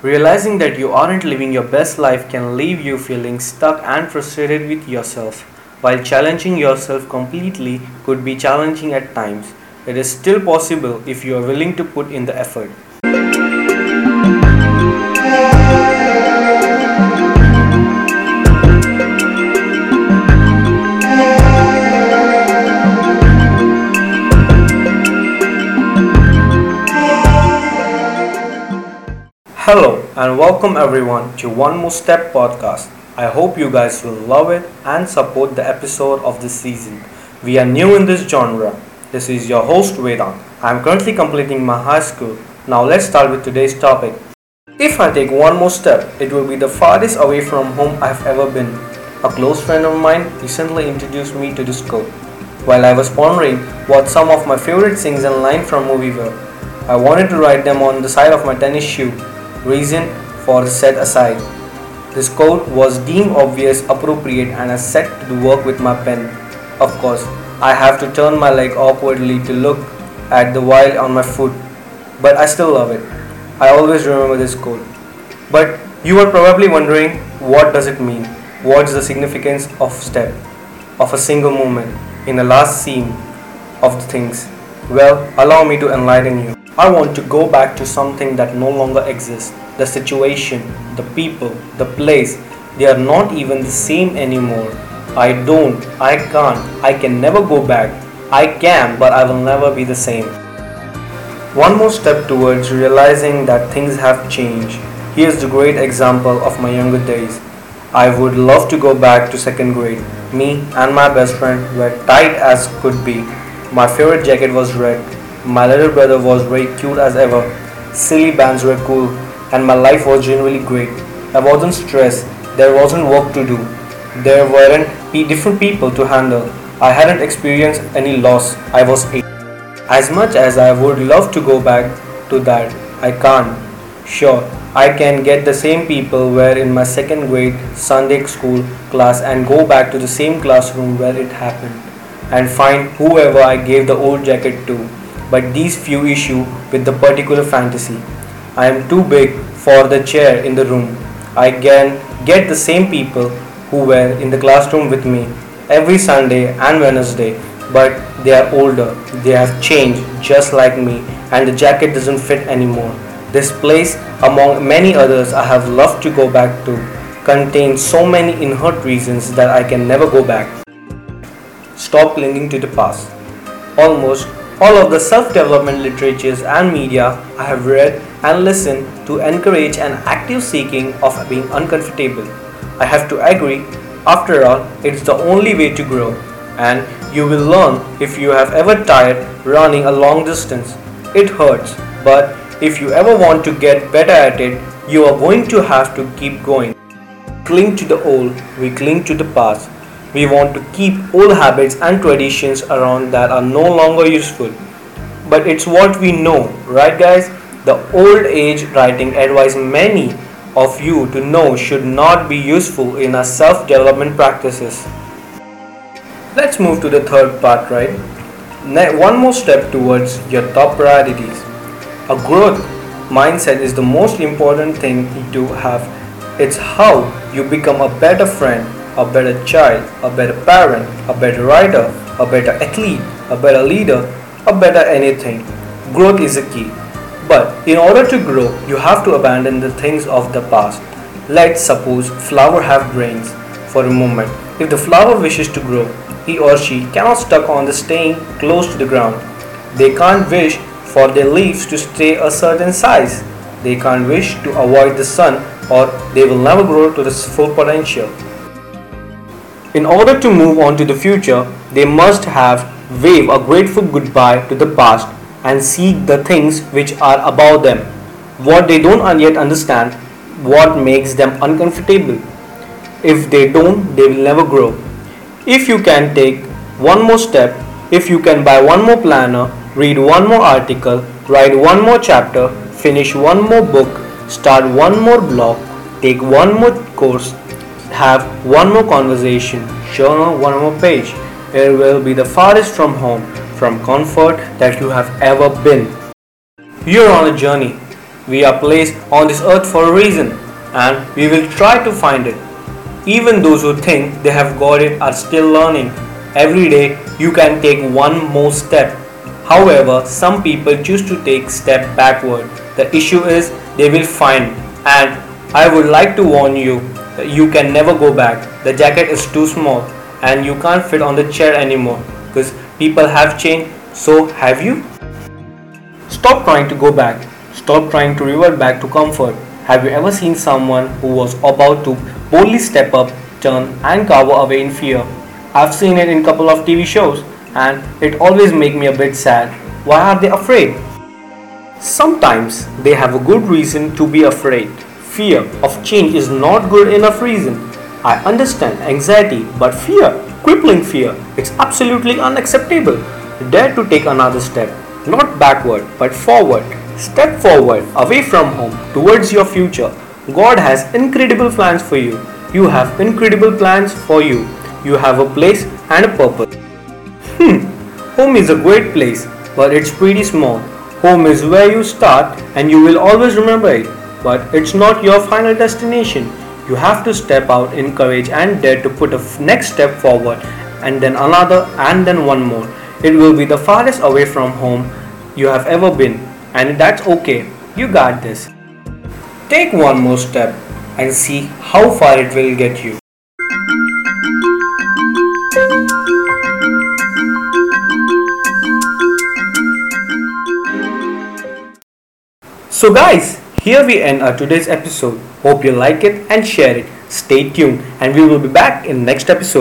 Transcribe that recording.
Realizing that you aren't living your best life can leave you feeling stuck and frustrated with yourself. While challenging yourself completely could be challenging at times, it is still possible if you are willing to put in the effort. Hello and welcome everyone to One More Step podcast. I hope you guys will love it and support the episode of this season. We are new in this genre. This is your host Vedant. I am currently completing my high school. Now let's start with today's topic. If I take one more step, it will be the farthest away from home I've ever been. A close friend of mine recently introduced me to this quote. While I was pondering what some of my favorite scenes and lines from movie were, I wanted to write them on the side of my tennis shoe reason for set aside. This quote was deemed obvious, appropriate, and I set to work with my pen. Of course, I have to turn my leg awkwardly to look at the wile on my foot, but I still love it. I always remember this quote. But you are probably wondering what does it mean? What is the significance of step, of a single moment in the last scene of the things? Well, allow me to enlighten you. I want to go back to something that no longer exists. The situation, the people, the place, they are not even the same anymore. I don't, I can't, I can never go back. I can, but I will never be the same. One more step towards realizing that things have changed. Here's the great example of my younger days. I would love to go back to second grade. Me and my best friend were tight as could be. My favorite jacket was red my little brother was very cute as ever. Silly Bandz were cool, and my life was generally great. I wasn't stressed, there wasn't work to do, there weren't different people to handle. I hadn't experienced any loss, I was 8. As much as I would love to go back to that, I can't. Sure, I can get the same people where in my second grade Sunday school class and go back to the same classroom where it happened and find whoever I gave the old jacket to but these few issue with the particular fantasy. I am too big for the chair in the room. I can get the same people who were in the classroom with me every Sunday and Wednesday, but they are older. They have changed just like me, and the jacket doesn't fit anymore. This place, among many others I have loved to go back to, contains so many inherent reasons that I can never go back. Stop clinging to the past. Almost all of the self development literatures and media I have read and listened to encourage an active seeking of being uncomfortable. I have to agree, after all, it's the only way to grow, and you will learn if you have ever tired running a long distance. It hurts, but if you ever want to get better at it, you are going to have to keep going. Cling to the old, we cling to the past, we want to keep old habits and traditions around that are no longer useful. But it's what we know, right, guys? The old age writing advice many of you to know should not be useful in our self development practices. Let's move to the third part, right? One more step towards your top priorities. A growth mindset is the most important thing to have. It's how you become a better friend, a better child, a better parent, a better writer, a better athlete, a better leader, a better anything. Growth is a key. But in order to grow, you have to abandon the things of the past. Let's suppose flower have brains for a moment. If the flower wishes to grow, he or she cannot stuck on the staying close to the ground. They can't wish for their leaves to stay a certain size. They can't wish to avoid the sun or they will never grow to the full potential. In order to move on to the future, they must have wave a grateful goodbye to the past and seek the things which are above them, what they don't yet understand, what makes them uncomfortable. If they don't, they will never grow. If you can take one more step, if you can buy one more planner, read one more article, write one more chapter, finish one more book, start one more blog, take one more course, have one more conversation, journal one more page. It will be the farthest from home, from comfort that you have ever been. You're on a journey. We are placed on this earth for a reason and we will try to find it. Even those who think they have got it are still learning. Every day you can take one more step. However, some people choose to take step backward. The issue is they will find and I would like to warn you you can never go back. The jacket is too small and you can't fit on the chair anymore because people have changed so have you? Stop trying to go back. Stop trying to revert back to comfort. Have you ever seen someone who was about to boldly step up, turn and cower away in fear? I've seen it in a couple of TV shows and it always makes me a bit sad. Why are they afraid? Sometimes they have a good reason to be afraid. Fear of change is not good enough reason. I understand anxiety, but fear, crippling fear, it's absolutely unacceptable. Dare to take another step, not backward, but forward. Step forward, away from home, towards your future. God has incredible plans for you. You have incredible plans for you. You have a place and a purpose. Hmm, home is a great place, but it's pretty small. Home is where you start and you will always remember it, but it's not your final destination. You have to step out in courage and dare to put a f- next step forward, and then another, and then one more. It will be the farthest away from home you have ever been, and that's okay. You got this. Take one more step and see how far it will get you. So, guys, here we end our today's episode. Hope you like it and share it. Stay tuned, and we will be back in next episode.